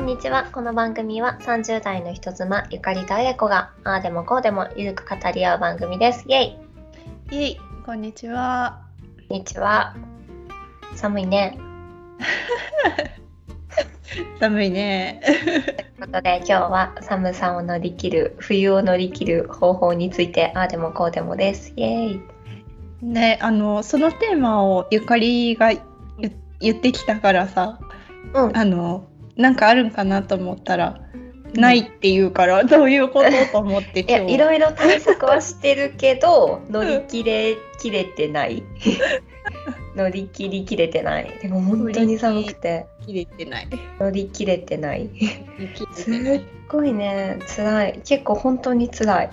んにちは。この番組は30代の人妻、ゆかりとあやこが、ああでもこうでもゆるく語り合う番組です。イェイイエイ、こんにちは。こんにちは。寒いね。寒いね。ということで、今日は寒さを乗り切る、冬を乗り切る方法について、ああでもこうでもです。イェイね、あの、そのテーマをゆかりが言言ってきたからさ、うん。あの、なんかあるんかなと思ったら、ないって言うから、どういうことと思っていや、いろいろ対策はしてるけど、乗り切れきれてない。乗り切りきれてない。でも本当に寒くて、切れてない。乗り切れてない。すっごいね、辛い。結構本当に辛い。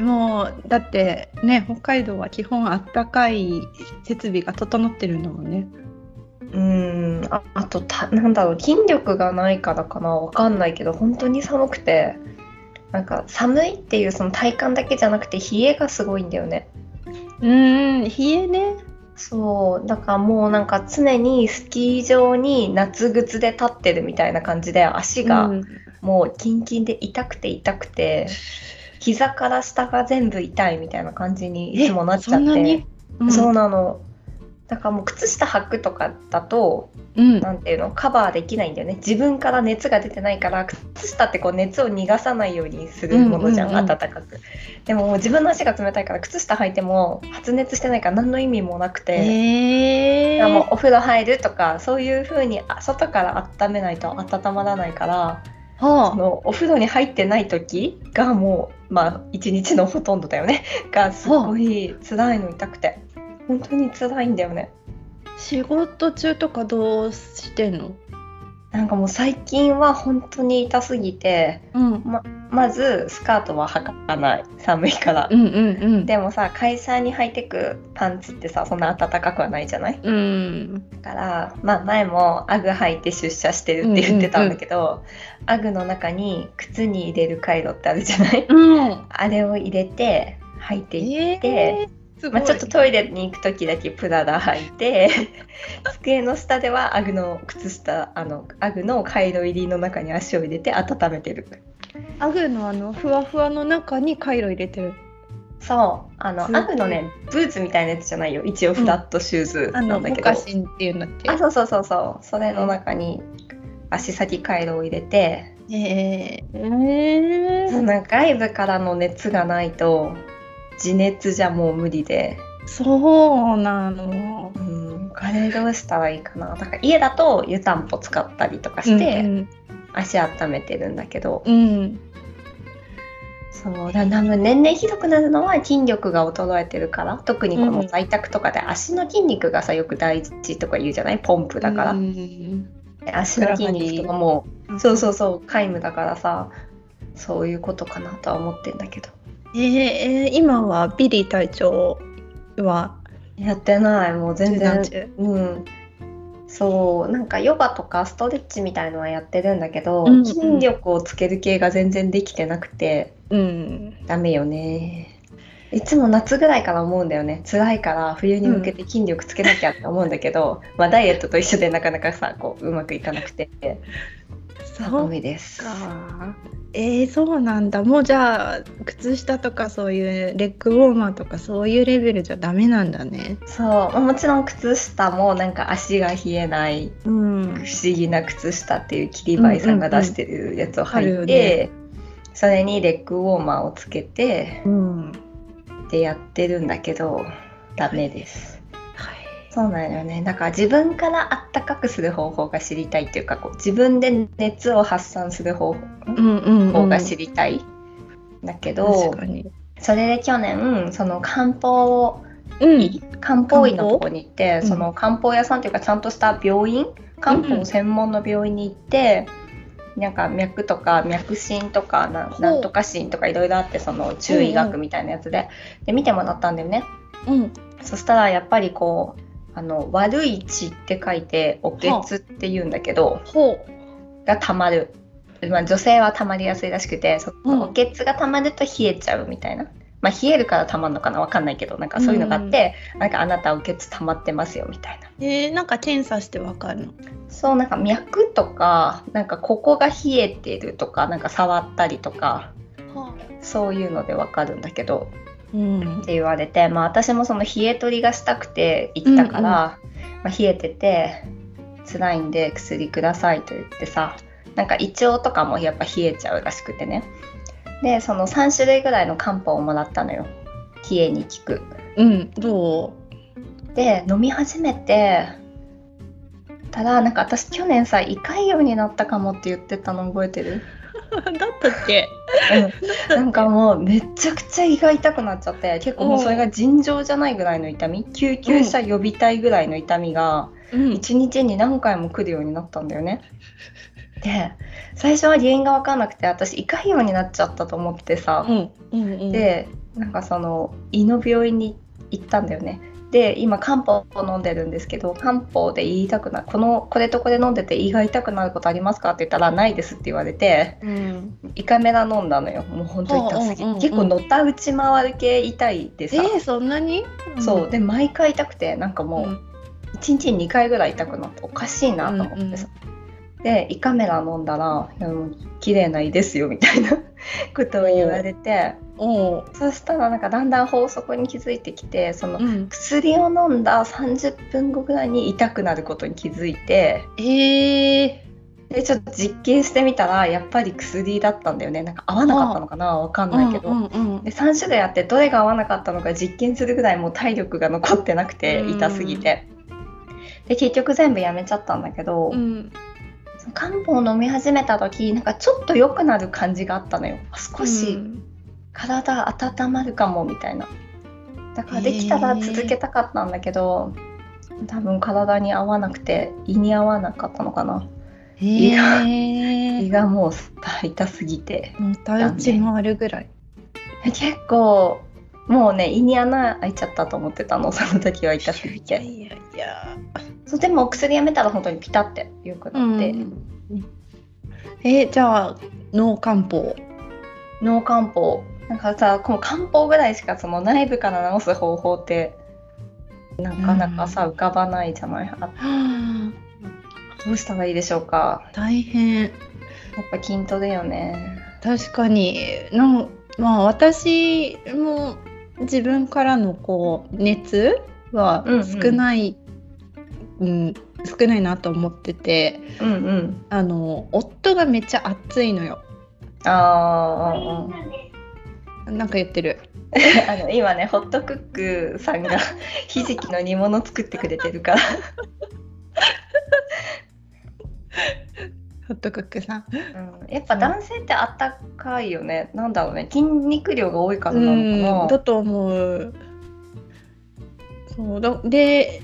もうだってね北海道は基本あったかい設備が整ってるんだもんね。うーん、ああとた、なんだろう、筋力がないからかな、わかんないけど、本当に寒くて、なんか寒いっていうその体感だけじゃなくて、冷えがすごいんだよね。うーん冷えね。そう、だからもうなんか常にスキー場に夏靴で立ってるみたいな感じで、足がうんもうキンキンで痛くて痛くて、膝から下が全部痛いみたいな感じにいつもなっちゃってそんなに、。うんそうなの。だからもう靴下履くとかだと、うん。なんていうのカバーできないんだよね。自分から熱が出てないから靴下ってこう熱を逃がさないようにするものじゃん,、暖かく。でももう自分の足が冷たいから靴下履いても発熱してないから何の意味もなくて、えー、もうお風呂入るとかそういう風にあ外から温めないと温まらないからはあ。あ、のお風呂に入ってない時がもうまあ一日のほとんどだよね。がすごい辛いの痛くて本当に辛いんだよね仕事中とかどうしてんの？なんかもう最近は本当に痛すぎてうんまずスカートは履かない寒いから、うんうんうん。でもさ会社に履いてくパンツってさそんな暖かくはないじゃない？うんだから、まあ、前もアグ履いて出社してるって言ってたんだけど、アグの中に靴に入れる回路ってあるじゃない？うん。あれを入れて履いていって、えー。まあ、ちょっとトイレに行く時だけプラダ履いて 机の下ではアグの靴下あのアグの回路入りの中に足を入れて温めてる。アグのあのふわふわの中に回路入れてる。そう。あのアグのねブーツみたいなやつじゃない？よ一応フラットシューズなんだけど、カシンっていうんだっけ？あそうそうそうそう。それの中に足先回路を入れて、えー、えー、その外部からの熱がないと自熱じゃもう無理で、そうなの。うん、これどうしたらいいかな。だから家だと湯たんぽ使ったりとかして、うん足温めてるんだけど、うん、そうだ多分年々ひどくなるのは筋力が衰えてるから。特にこの在宅とかで足の筋肉がさよく大事とか言うじゃない？ポンプだから、うん足の筋肉とかもそうそうそう皆無だからさそういうことかなとは思ってんだけどえーえー今はビリー隊長はやってない。もう全然うん。そうなんかヨガとかストレッチみたいのはやってるんだけど、うんうん。筋力をつける系が全然できてなくてうん。ダメよね。いつも夏ぐらいから思うんだよね。辛いから冬に向けて筋力つけなきゃって思うんだけど、まあダイエットと一緒でなかなかさこううまくいかなくてそう無理です。か。えー、そうなんだ。もうじゃあ靴下とかそういうレッグウォーマーとかそういうレベルじゃダメなんだね。そうまあもちろん靴下もなんか足が冷えないうん。不思議な靴下っていう切りバイさんが出してるやつを履いて、ね。それにレッグウォーマーをつけてうん。でやってるんだけどダメです。はいそうなんだよね。だから自分からあったかくする方法が知りたいっていうかこう自分で熱を発散する方法うんうんうん。が知りたい、だけどそれで去年その漢方うん。医漢方医のとこに行って、うん。その漢方屋さんっていうかちゃんとした病院漢方専門の病院に行って、なんか脈とか脈診とかなんとか診とかいろいろあってその中医学みたいなやつで,、で見てもらったんだよね。うん。そしたらやっぱりこうあの悪い血って書いておけつって言うんだけど、ほがたまる、まあ、女性はたまりやすいらしくてそおけつがたまると冷えちゃうみたいな、ままあ、冷えるからたまんのかな？わかんないけどなんかそういうのがあって、なんかあなたおけつ溜まってますよみたいな。えー、なんか検査してわかるの？そうなんか脈とかなんかここが冷えてるとかなんか触ったりとかそういうのでわかるんだけどうん。って言われて、まあ、私もその冷え取りがしたくて行ったから、うんうん。まあ、冷えてて辛いんで薬くださいと言ってさなんか胃腸とかもやっぱ冷えちゃうらしくてね。でその3種類ぐらいの漢方をもらったのよ。冷えに効く。うん。どで飲み始めてただなんか私去年さ胃潰瘍になったかもって言ってたの覚えてる？う だったっけ？なんかもうめちゃくちゃ胃が痛くなっちゃって結構もうそれが尋常じゃないぐらいの痛み？救急車呼びたいぐらいの痛みがうん。1日に何回も来るようになったんだよね。で最初は原因が分かんなくて私胃潰瘍になっちゃったと思ってさ、うん。うんうん。でなんかその胃の病院に行ったんだよね。で今漢方を飲んでるんですけど漢方で言いたくなこのこれとこれ飲んでて胃が痛くなることありますか？って言ったらないですって言われてうん。胃カメラ飲んだのよ。もうほんと痛すぎて、うんうん。うんうん結構のたうち回る系痛いでさ、えー、そんなに？そう。で毎回痛くてなんかもう、うん。1日に2回ぐらい痛くなっておかしいなと思ってさ、で胃カメラ飲んだら「いやもう綺麗な胃ですよ」みたいな ことを言われてそしたらなんかだんだん法則に気づいてきてそのうん。薬を飲んだ30分後ぐらいに痛くなることに気づいて。えー、でちょっと実験してみたらやっぱり薬だったんだよね。なんか合わなかったのかな？わかんないけど。うんうんで3種類あってどれが合わなかったのか実験するぐらいもう体力が残ってなくてうん。痛すぎて。で結局全部やめちゃったんだけど、うん。漢方を飲み始めた時なんかちょっと良くなる感じがあったのよ。あ少うしん体温まるかもみたいな。だからできたら続けたかったんだけど、多分体に合わなくて胃に合わなかったのかな。胃がへえ胃がもう痛すぎてのたうち回るぐらい。結構もうね胃に穴開いちゃったと思ってたのその時は痛すぎて。いやいやいや。そうでもお薬やめたら本当にピタって良くなって、えーじゃあ脳漢方。脳漢方なんかさこの漢方ぐらいしかその内部から治す方法ってなかなかさ、浮かばないじゃない？あはあどうしたらいいでしょうか？大変。やっぱ筋トレよね。確かに。のまあ私も自分からのこう熱はうんうん。少ない、うん少ないなと思っててうんうん。あの夫がめっちゃ熱いのよ。あーうんうんなんか言ってる。あの今ねホットクックさんが ひじきの煮物作ってくれてるから。ホットクックさん。うん。やっぱ男性ってあったかいよね。なんだろうね。筋肉量が多いからうなのかんだと思う。そうだで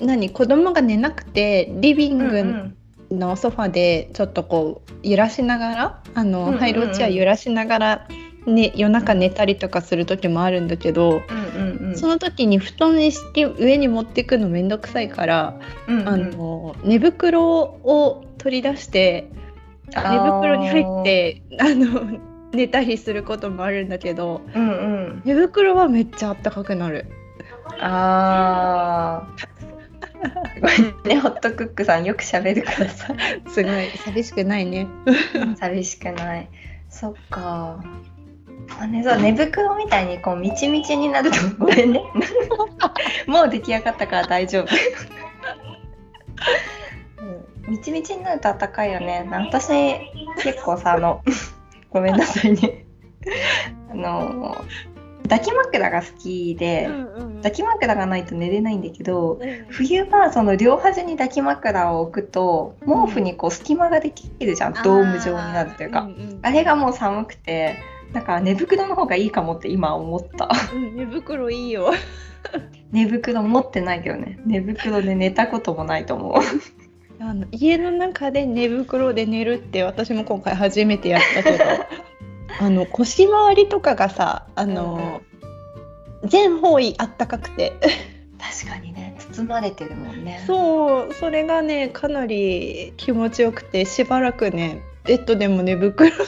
何？子供が寝なくてリビンな。グうんのソファでちょっとこう揺らしながらあの、うんうんうん。ハイローチェア揺らしながら、ね、夜中寝たりとかする時もあるんだけど、うんうんうんその時に布団にして上に持ってくのめんどくさいから、うんうんあの寝袋を取り出して寝袋に入ってあの寝たりすることもあるんだけどうんうん。寝袋はめっちゃあったかくなる。ああ。すごいね、ホットクックさんよく喋るからさ。すごい寂しくないね。寂しくない。そっか。あね、そう寝袋みたいにこうみちみちになると ごめんね。もう出来上がったから大丈夫。うんみちみちになると暖かいよね。私結構さあの ごめんなさいね。あの抱き枕が好きで抱き枕がないと寝れないんだけど冬はその両端に抱き枕を置くと毛布にこう隙間ができるじゃん、ドーム状になるというか、あれがもう寒くてだから寝袋の方がいいかもって今思った。うん寝袋いいよ。寝袋持ってないけどね。寝袋で寝たこともないと思う。あの家の中で寝袋で寝るって私も今回初めてやったけど。あの腰回りとかがさあの、全方位あったかくて。確かにね。包まれてるもんね。そうそれがねかなり気持ちよくてしばらくねベッドでも寝袋使っ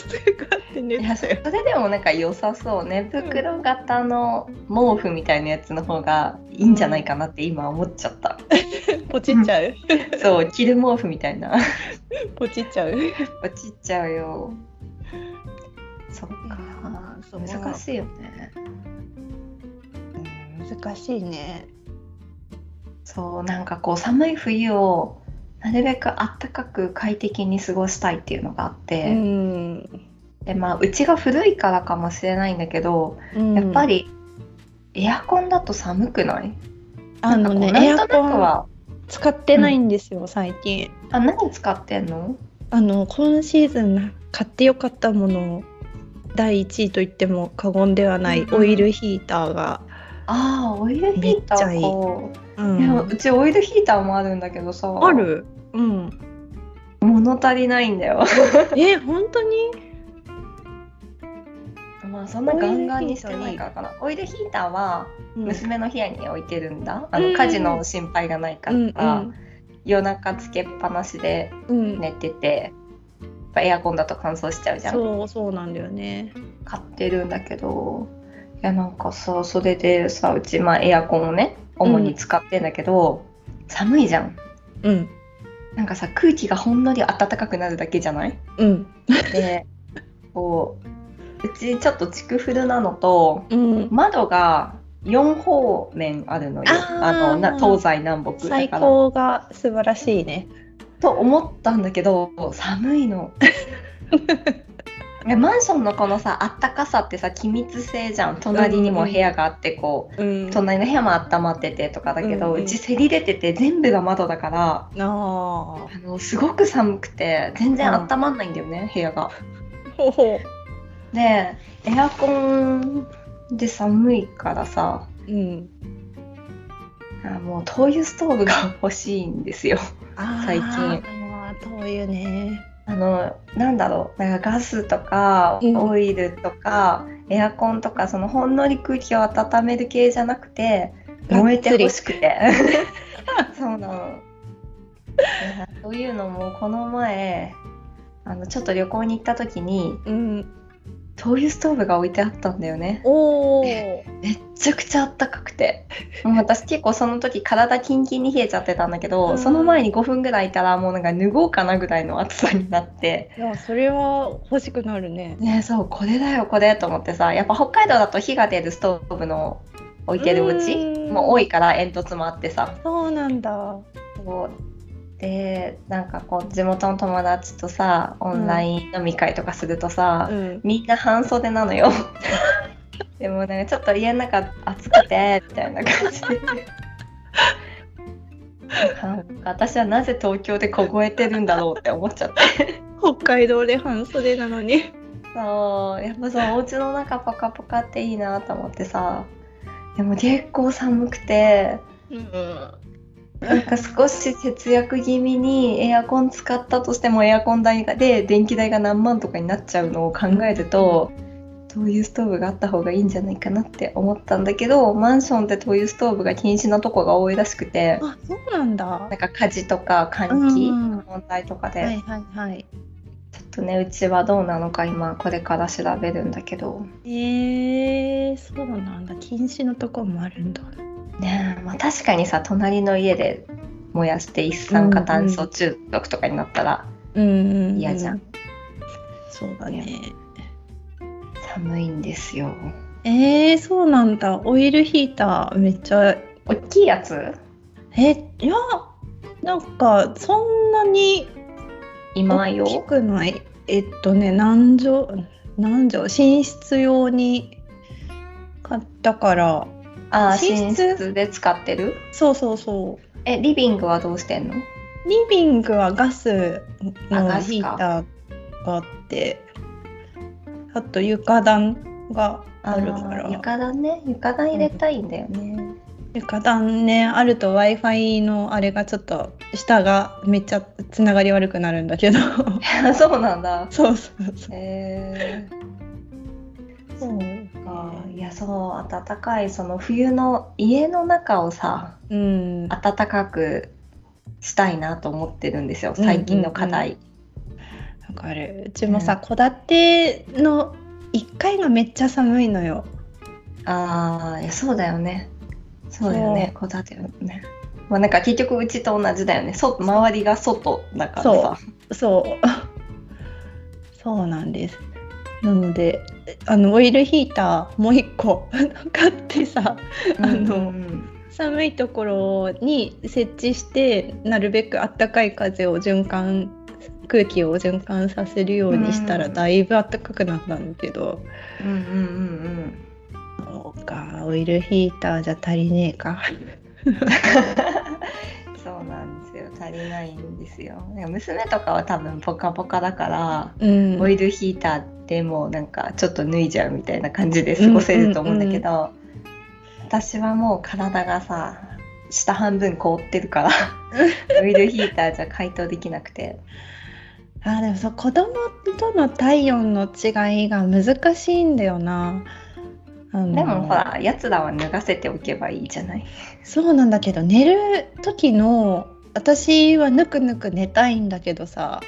て寝てたよ。れでもなんか良さそう。寝袋型の毛布みたいなやつの方がいいんじゃないかなって今思っちゃった、ポチっちゃう？そう着る毛布みたいな。ポチっちゃう？落ちちゃうよ。そっか。そう。難しいよね。難しいね。そうなんかこう寒い冬をなるべくあったかく快適に過ごしたいっていうのがあって、うん。でまあうちが古いからかもしれないんだけど、うん。やっぱりエアコンだと寒くない？あのねエアコンは使ってないんですよ、最近。あ何使ってんの？あの今シーズン買ってよかったもの第1位と言っても過言ではないうんオイルヒーターが、ああオイルヒータめっちゃいいうん。いやうちオイルヒーターもあるんだけどさ。ある？うん。物足りないんだよ。え本当に？まあそんなガンガンにしてないからかな。オイルヒーターは娘の部屋に置いてるんだ、あうん。の火事の心配がないから、うん夜中つけっぱなしでうんうん。寝ててやっぱエアコンだと乾燥しちゃうじゃん。そうそうなんだよね。買ってるんだけどいやなんかさそれでさうちまあエアコンをね主に使ってんだけど、寒いじゃん。うん。なんかさ空気がほんのり暖かくなるだけじゃない？うん。でこううちちょっと築古なのとうん。窓が4方面あるのよ。あのな東西南北最だから。高が素晴らしいね。と思ったんだけど寒いの いやマンションのこのさあったかさってさ気密性じゃん。隣にも部屋があってこう、うん。隣の部屋も温まっててとかだけど、ううん。ちせり出てて全部が窓だからああのすごく寒くて全然温まんないんだよね、部屋が。あほほでエアコンで寒いからさうん。あもう灯油ストーブが欲しいんですよ。最近。あー灯油ねあのなんだろうなんかガスとかうんオイルとか、エアコンとかそのほんのり空気を温める系じゃなくて燃えてほしくて。そうなの。そういうのもこの前あのちょっと旅行に行った時にうん灯油ストーブが置いてあったんだよね。おおめっちゃくちゃあったかくて。私結構その時体キンキンに冷えちゃってたんだけど、うん。その前に5分ぐらいいたらもうなんか脱ごうかなぐらいの暑さになって。いやそれは欲しくなるね。ねそうこれだよこれと思ってさやっぱ北海道だと火が出るストーブの置いてるお家うん。も多いから煙突もあってさ。そうなんだ。そうでなんかこう地元の友達とさオンライン飲み会とかするとさ、うん。みんな半袖なのよ。でもなんかちょっと家の中暑くてみたいな感じで。なんか私はなぜ東京で凍えてるんだろうって思っちゃって。北海道で半袖なのに。そう。やっぱそうお家の中ポカポカっていいなと思ってさ。でも結構寒くて。うんなんか少し節約気味にエアコン使ったとしてもエアコン代で電気代が何万とかになっちゃうのを考えると、灯油ストーブがあった方がいいんじゃないかなって思ったんだけどマンションって灯油ストーブが禁止なとこが多いらしくてあそうなんだ。なんか火事とか換気うん。の問題とかで、はいはいはい。ちょっとねうちはどうなのか今これから調べるんだけど。えー、そうなんだ。禁止のとこもあるんだねえまあ確かにさ隣の家で燃やして一酸化炭素中毒とかになったらうん。嫌じゃん、そうだね。寒いんですよ。えー、そうなんだ。オイルヒーターめっちゃ。大きいやつ？えいやなんかそんなに今よ大きくない？えっとね何畳？何畳？寝室用に買ったからああ寝室？で使ってる？そうそうそう。えリビングはどうしてんの？リビングはガスのヒーターがあって。あと床暖があるから。床暖ね。床暖入れたいんだよね、床暖ねあると w i f i のあれがちょっと下がめっちゃつながり悪くなるんだけど。そうなんだ。そうそうそう。へえそうあいやそう暖かいその冬の家の中をさうん。暖かくしたいなと思ってるんですよ最近の課題、わかる。うちもさ戸、建ての1階がめっちゃ寒いのよ。ああいやそうだよね。そうだよね戸建てよね。まあなんか結局うちと同じだよね。そ周りが外だからさ。そう。そう なんですなのであのオイルヒーターもう一個 買ってさあの、うんうん。寒いところに設置してなるべくあったかい風を循環空気を循環させるようにしたらうん。だいぶあったかくなったんだけど、うんうんうん。そうかオイルヒーターじゃ足りねえか 足りないんですよ。娘とかは多分ポカポカだから、うん。オイルヒーターでもなんかちょっと脱いじゃうみたいな感じで過ごせると思うんだけど、私はもう体がさ下半分凍ってるからオイルヒーターじゃ解凍できなくて。あでもそう子供との体温の違いが難しいんだよな。あのでもほらやつらは脱がせておけばいいじゃない。そうなんだけど寝る時の私はぬくぬく寝たいんだけどさ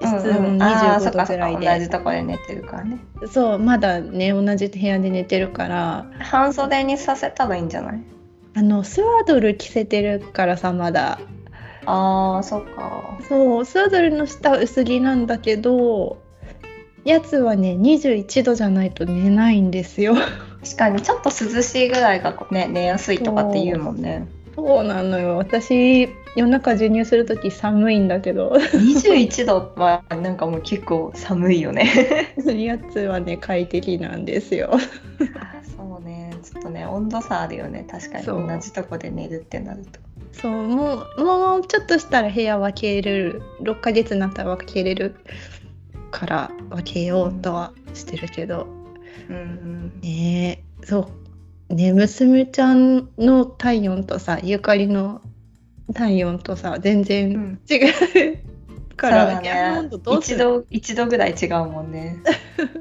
室温25あーそっかそっ度ぐらいで、か同じとこで寝てるからね。そう。まだね同じ部屋で寝てるから。半袖にさせたらいいんじゃない？あのスワードル着せてるからさまだ。あーそっか。そうスワードルの下は薄着なんだけどやつはね21度じゃないと寝ないんですよ。確かにちょっと涼しいぐらいがね寝やすいとかって言うもんねそうなのよ。私夜中授乳する時寒いんだけど。21度はなんかもう結構寒いよね。やつはね快適なんですよ。そうね。ちょっとね温度差あるよね。確かに。同じとこで寝るってなると。そう。もうもうちょっとしたら部屋分けれる。6ヶ月になったら分けれるから分けようとはしてるけど、うんうん。ねえ。そうね娘ちゃんの体温とさゆかりの体温とさ全然うん。違うから、そう部屋のだね一る？度一度ぐらい違うもんね。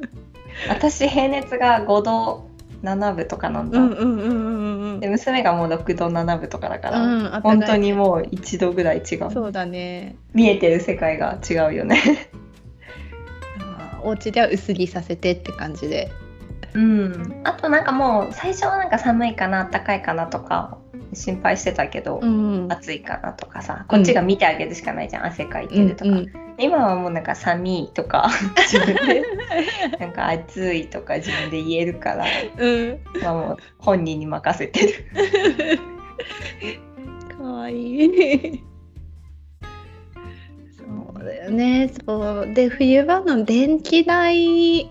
私平熱が5度7分とかなんだ、うんうんで娘がもう6度7分とかだから、うん本当にもう1度ぐらい違う。そうだね。見えてる世界が違うよね。お家では薄着させてって感じでうん。あとなんかもう最初はなんか寒いかな暖かいかなとか心配してたけど、うん。暑いかなとかさこっちが見てあげるしかないじゃん、汗かいてるとか、うんうん。今はもうなんか寒いとか自分で。なんか暑いとか自分で言えるから、うん。まあ、もう本人に任せてる。かわいい。そうだよね。そう。で冬場の電気代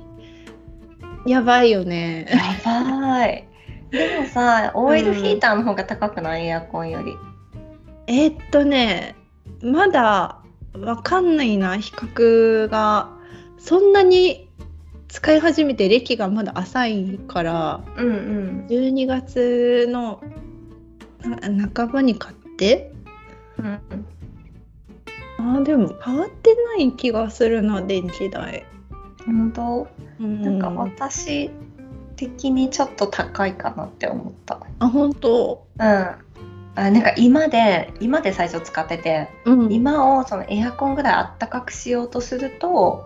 やばいよね。やばい。でもさオイルヒーターの方が高くない？エアコンより。えーっとねまだわかんないな。比較がそんなに使い始めて歴がまだ浅いから。うんうん。12月のな半ばに買って。うん。あーでも変わってない気がするな電気代。本当うん。なんか私的にちょっと高いかなって思った。あ本当？うん。あなんか今で今で最初使っててうん。今をそのエアコンぐらいあったかくしようとすると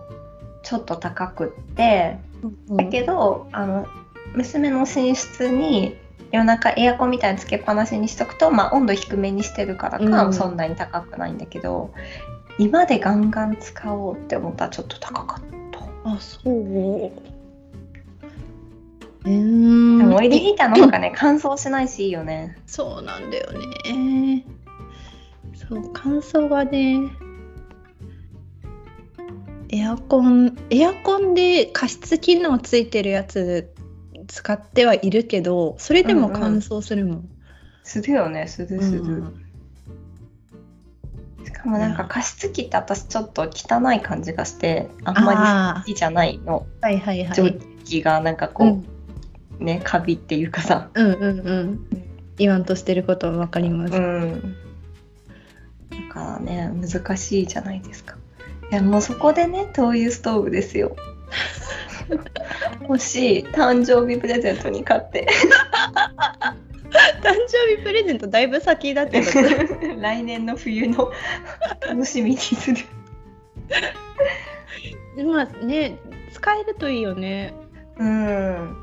ちょっと高くってだけど、あの娘の寝室に夜中エアコンみたいにつけっぱなしにしとくと、まあ、温度低めにしてるからか、うん。そんなに高くないんだけど今でガンガン使おうって思ったらちょっと高かった。あそう。えー、でもオイルヒーターの方がね 乾燥しないしいいよね。そうなんだよね。そう乾燥がね。エアコンエアコンで加湿機能ついてるやつ使ってはいるけどそれでも乾燥するもん。するよねするする。うんしかもなんか加湿器って私ちょっと汚い感じがしてあんまあり好きじゃないの。ーはいはいはい。蒸気がなんかうこんう、ねカビっていうかさ。うんうんうん。言わんとしてることはわかります。うん。だからね難しいじゃないですか。いやもうそこでね灯油ストーブですよ。欲しい誕生日プレゼントに買って誕生日プレゼントだいぶ先だけど。来年の冬の楽しみにする。まあね使えるといいよね。うん。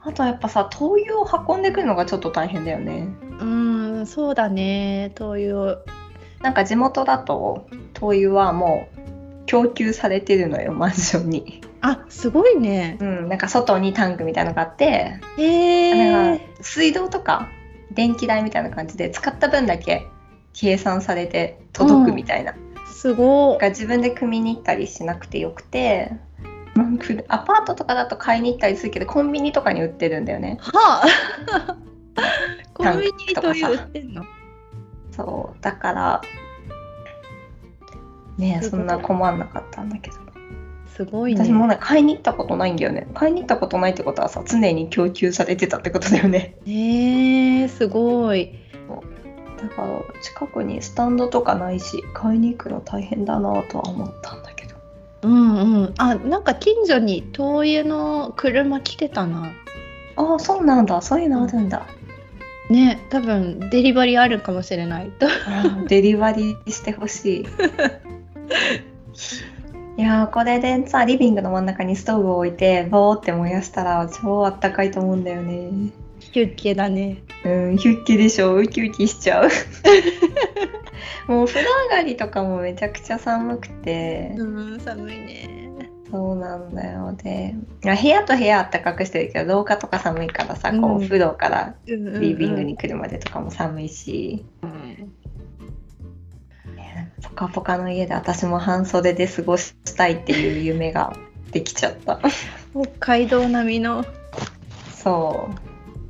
あとやっぱさ灯油を運んでくるのがちょっと大変だよね。うんそうだね。灯油なんか地元だと灯油はもう供給されてるのよマンションに。あすごいね。うんなんか外にタンクみたいなのがあって。へえなんか水道とか電気代みたいな感じで使った分だけ計算されて届くみたいな、すご。だから自分で組みに行ったりしなくてよくてアパートとかだと買いに行ったりするけどコンビニとかに売ってるんだよね。はあ。コンビニに灯油売ってんの？そう。だからねすごい。そんな困んなかったんだけど。すごいね。私もね買いに行ったことないんだよね。買いに行ったことないってことはさ常に供給されてたってことだよね。へえすごい。だから近くにスタンドとかないし買いに行くの大変だなとは思ったんだけど。うんうん。あなんか近所に灯油の車来てたな。ああそうなんだ。そういうのあるんだ、ね多分デリバリーあるかもしれない。とデリバリーしてほしい。いやーこれでさリビングの真ん中にストーブを置いてボーって燃やしたら超あったかいと思うんだよねヒュッケだね。うんヒュッケでしょ。ウキウキしちゃう。もう風呂上がりとかもめちゃくちゃ寒くて、うん寒いね。そうなんだよ。でいや部屋と部屋あったかくしてるけど廊下とか寒いからさ、こうん。う風呂からリリビングに来るまでとかも寒いし、うん。ねポカポカの家で私も半袖で過ごしたいっていう夢ができちゃった。北海道並みの。そう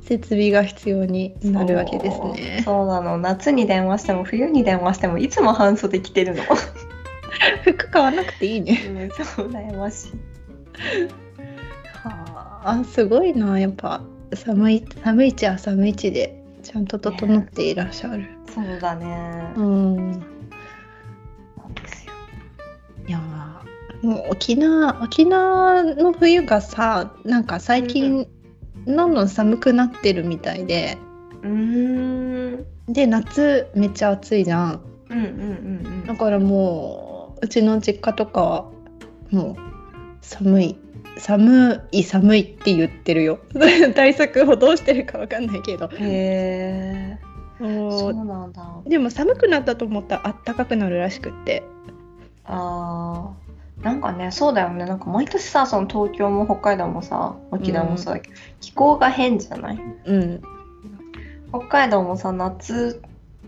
設備が必要になるわけですね。そうなの。夏に電話しても冬に電話してもいつも半袖着てるの。服買わなくていいね。うんそう羨ましい。はあ。すごいな。やっぱ寒い寒い地は寒い地でちゃんと整っていらっしゃる、そうだね、うん。いやーもう沖縄沖縄の冬がさなんか最近どんどん寒くなってるみたいで。うーん。で夏めっちゃ暑いじゃん。うんうんうんうん。だからもううちの実家とかはもう寒い。寒い寒いって言ってるよ。対策をどうしてるかわかんないけど。へえもそう。うなんだ。でも寒くなったと思ったらあったかくなるらしくって。あーなんかねそうだよね。なんか毎年さその東京も北海道もさ沖縄もそうだけど、気候が変じゃない？うん。北海道もさ夏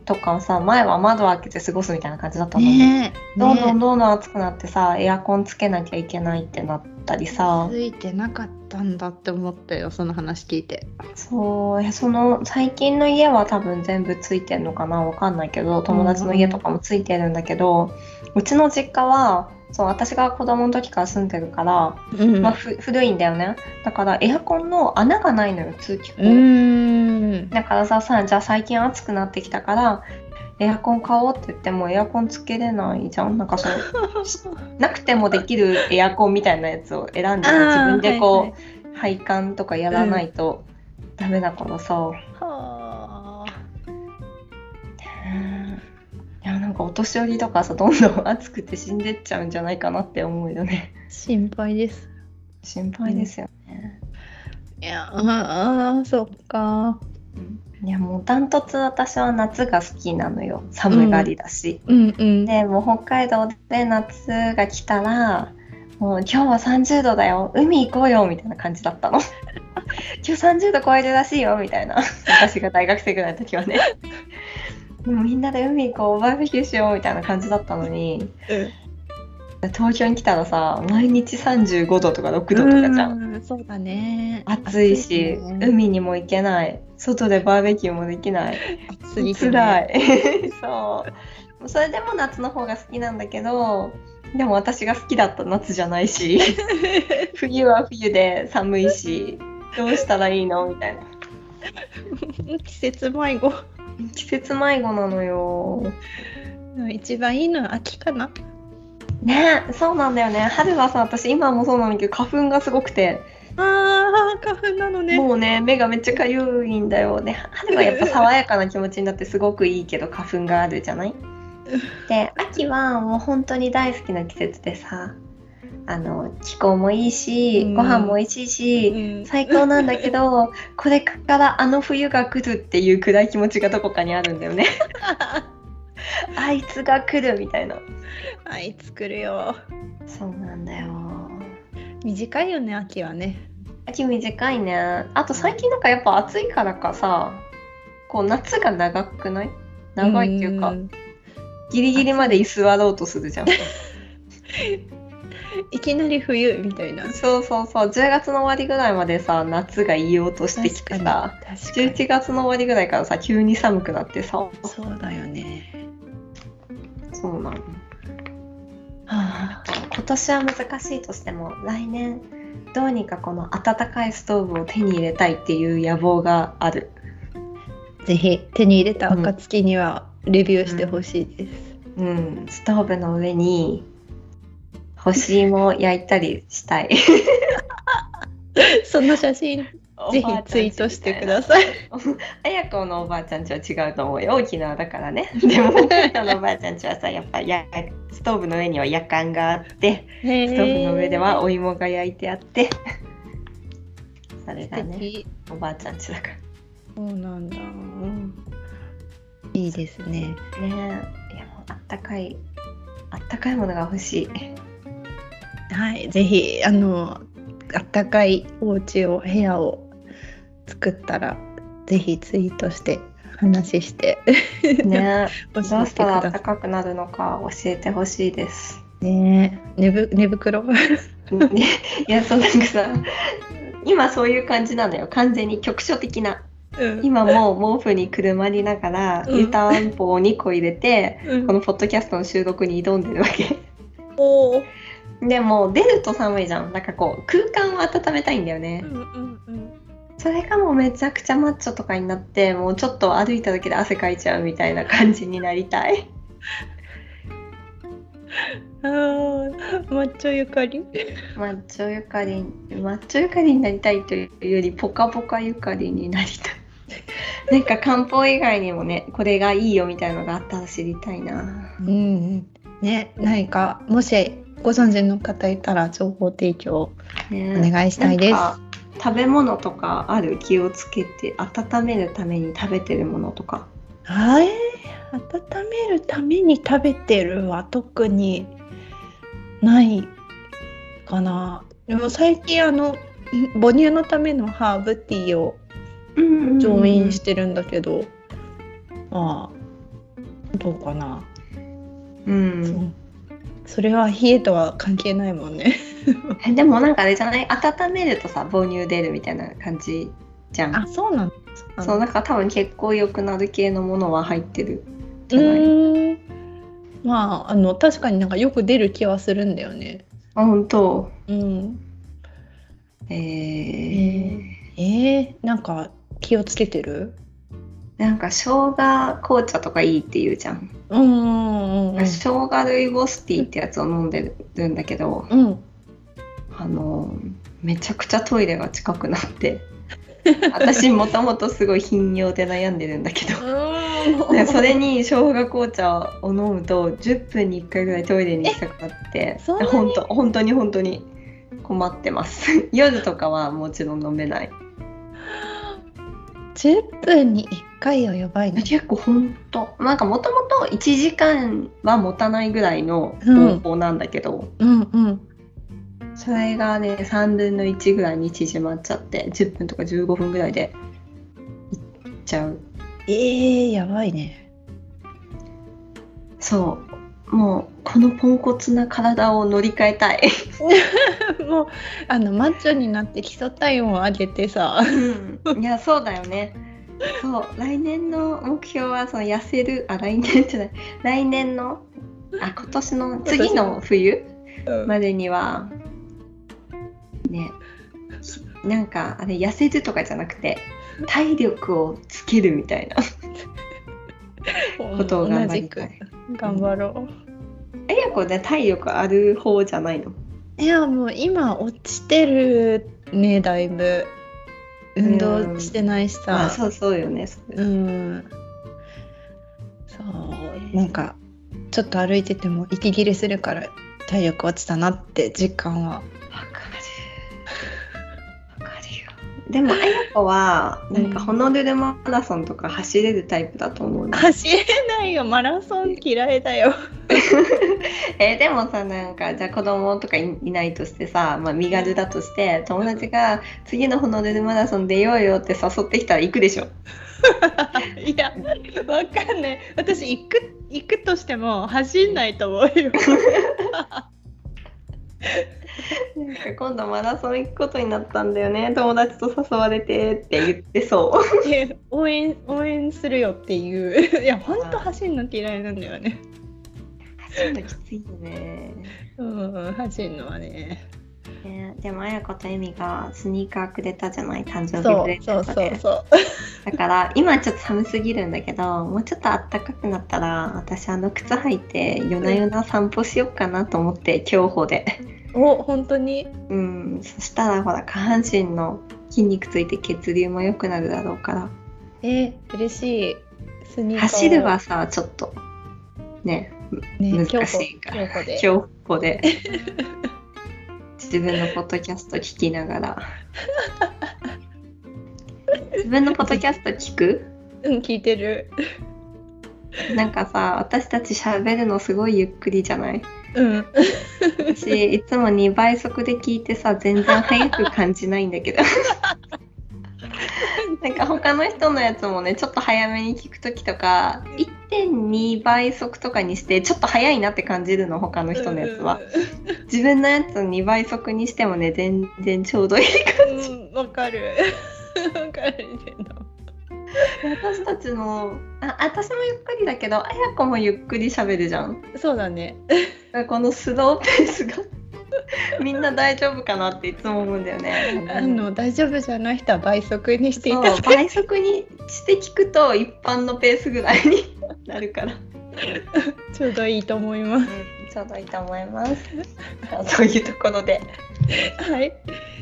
とかさ前は窓開けて過ごすみたいな感じだったのに、ねえ。どんどんねどんどん暑くなってさエアコンつけなきゃいけないってなったりさ。ついてなかったんだって思ったよその話聞いて。そうえその最近の家は多分全部ついてんのかな？わかんないけど友達の家とかもついてるんだけど、うちの実家はそう私が子供の時から住んでるから、うん。まあ、ふ古いんだよね。だからエアコンの穴がないのよ通気口、だからささじゃあ最近暑くなってきたからエアコン買おうって言ってもエアコンつけれないじゃん。なんかその なくてもできるエアコンみたいなやつを選んで自分でこう、はいはい。配管とかやらないとダメだからさ、はあなんかお年寄りとかさどんどん暑くて死んでっちゃうんじゃないかなって思うよね。心配です。心配ですよね、いやああそっか。いやもうダントツ私は夏が好きなのよ。寒がりだし、うんうんでもう北海道で夏が来たらもう今日は30度だよ。海行こうよみたいな感じだったの。今日30度超えるらしいよみたいな。私が大学生ぐらいの時はねもうみんなで海行こうバーベキューしようみたいな感じだったのに東京に来たらさ毎日35度とか6度とかじゃん、んそうだね。暑いしね。海にも行けない。外でバーベキューもできない。暑い辛い。そう。それでも夏の方が好きなんだけどでも私が好きだった夏じゃないし 冬は冬で寒いしどうしたらいいの？みたいな。季節迷子季節迷子なのよ。一番いいのは秋かな。ねそうなんだよね。春はさ私今もそうなんだけど花粉がすごくて。あー花粉なのね。もうね目がめっちゃかゆいんだよ。ね春はやっぱ爽やかな気持ちになってすごくいいけど花粉があるじゃない？で秋はもう本当に大好きな季節でさあの気候もいいし、うん。ご飯も美味しいし、うん。最高なんだけど これからあの冬が来るっていう暗い気持ちがどこかにあるんだよね。あいつが来るみたいな。あいつ来るよ。そうなんだよ。短いよね秋はね。秋短いね。あと最近なんかやっぱ暑いからかさこう夏が長くない？長いっていうか、ん。ギリギリまで居座ろうとするじゃん いきなり冬みたいな。そうそうそう。10月の終わりぐらいまでさ夏がいようとしてきてさ。確かに11月の終わりぐらいからさ急に寒くなってさ。そうだよね。そうなの。はあ。今年は難しいとしても来年どうにかこの暖かいストーブを手に入れたいっていう野望がある。ぜひ手に入れた暁にはレビューしてほしいです、うん。ストーブの上に干し芋を焼いたりしたい。その写真ぜひツイートしてください。あやこのおばあちゃんちは違うと思うよ。沖縄だからね。でも北海道のおばあちゃんちはさやっぱやストーブの上には夜間があってスストーブの上ではお芋が焼いてあって。それがね。敵。おばあちゃんちだかそうなんだ、うんいいですね。らね。えいやもうあったかいあったかいものが欲しいはいぜひあのあったかいお家を部屋を作ったらぜひツイートして話してね 教どうえしてたら暖かくなるのか教えてほしいです。いね寝ぶ寝袋？ねいやそうなんかさ今そういう感じなのよ。完全に局所的な。うん。今もう毛布にくるまりながら、うん。湯たんぽを2個入れてうん。このポッドキャストの収録に挑んでるわけでも出ると寒いじゃん。なんかこう空間を温めたいんだよね。うんうんうん。それがもうめちゃくちゃマッチョとかになってもうちょっと歩いただけで汗かいちゃうみたいな感じになりたい。あーマッチョゆかり？マッチョゆかりマッチョゆかりになりたいというよりポカポカゆかりになりたい。なんか漢方以外にもねこれがいいよみたいのがあったら知りたいな。うんうん。ね何かもしご存知の方いたら情報提供ね。お願いしたいです。食べ物とかある気をつけて温めるために食べてるものとか。あえー、温めるために食べてるは特にないかな。でも最近あの母乳のためのハーブティーを上院してるんだけど、まあどうかな、うんそれは冷えとは関係ないもんね。えでもなんかあれじゃない？温めるとさ母乳出るみたいな感じじゃん。あそうなのそうなんか多分血行良くなる系のものは入ってるうじゃない？ーん。まああの確かになんかよく出る気はするんだよね。あ本当？うん。えー。えー、なんか気をつけてる？なんか生姜紅茶とかいいって言うじゃん、うん生姜ルイボスティーってやつを飲んでるんだけどうん。あのめちゃくちゃトイレが近くなって私もともとすごい頻尿で悩んでるんだけどでそれに生姜紅茶を飲むと10分に1回ぐらいトイレに行きたくなって本当本当に本当に困ってます。夜とかはもちろん飲めない10分に1回はやばいね結構本当なんかもともと1時間は持たないぐらいのうん。方法なんだけど、うんうん。それがね3分の1ぐらいに縮まっちゃって10分とか15分ぐらいでいっちゃう。えー、やばいね。そうもうこのポンコツな体を乗り換えたい。もうあのマッチョになって基礎体温を上げてさ。いやそうだよね。そう来年の目標はその痩せる。あ来年じゃない。来年のあ今年の次の冬までにはねなんかあれ痩せるとかじゃなくて体力をつけるみたいな。ことを頑張りた同いじく頑張ろえやこね体力ある方じゃないの？ういやもう今落ちてるねだいぶ。運動してないしさ。あそうそうそうよね。うん。そう。なんかちょっと歩いてても息切れするから体力落ちたなって実感はでも、あやこは、なんか、ホノルルマラソンとか走れるタイプだと思うな。走れないよ。マラソン嫌いだよ。えーでもさなんかじゃあ子供とかいいないとしてさ、まあ、身軽だとして友達が次のホノルルマラソン出ようよって誘ってきたら行くでしょ。いやわかんない。私行く行くとしても走んないと思うよ なんか今度マラソン行くことになったんだよね。友達と誘われてって言ってそう。応援応援するよっていう。いや本当走るの嫌いなんだよね。走るのきついよね。うん走るのはねね。でもあやことえみがスニーカーくれたじゃない誕生日プレゼントで。だから今ちょっと寒すぎるんだけどもうちょっと暖かくなったら私あの靴履いて夜な夜な散歩しようかなと思って競歩で。お本当に？うん。そしたらほら下半身の筋肉ついて血流も良くなるだろうから。え嬉しい。スニーカー。を走るはさちょっとねね難しいから。競歩で 自分のポッドキャスト聞きながら。自分のポッドキャスト聞く？うん聞いてる。なんかさ私たち喋るのすごいゆっくりじゃない？うん。私いつも2倍速で聞いてさ全然早く感じないんだけど。なんか他の人のやつもねちょっと早めに聞く時とか1.2倍速とかにしてちょっと早いなって感じるの他の人のやつは。自分のやつ2倍速にしてもね全然ちょうどいいうんわかる。わかるけど。私たちのあ私もゆっくりだけどあやこもゆっくり喋るじゃん。そうだね。このスローペースが みんな大丈夫かなっていつも思うんだよね。あの大丈夫じゃない人は倍速にしていただいて。倍速にして聞くと一般のペースぐらいに なるから、ちょうどいいと思います。ちょうどいいと思います。そういうところで。はい、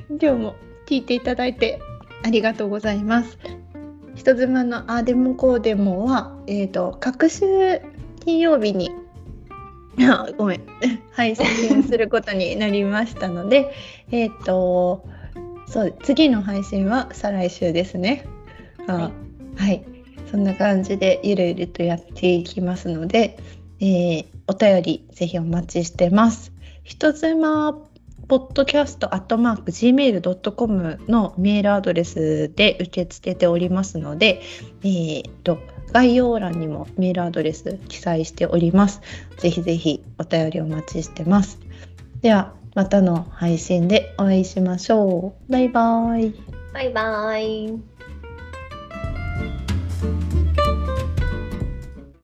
今日も聞いていただいてありがとうございます。人妻のあーでもこうでもは、えっ、と各週金曜日にあ ごめん配信することになりましたので、えっとそう次の配信は再来週ですね。あはいはい、そんな感じでゆるゆるとやっていきますので、えーお便りぜひお待ちしてます。人妻ポッドキャストアットマーク gmail.com のメールアドレスで受け付けておりますので、えー、と概要欄にもメールアドレス記載しております。ぜひぜひお便りお待ちしてます。ではまたの配信でお会いしましょう。バイバイ。バイバイ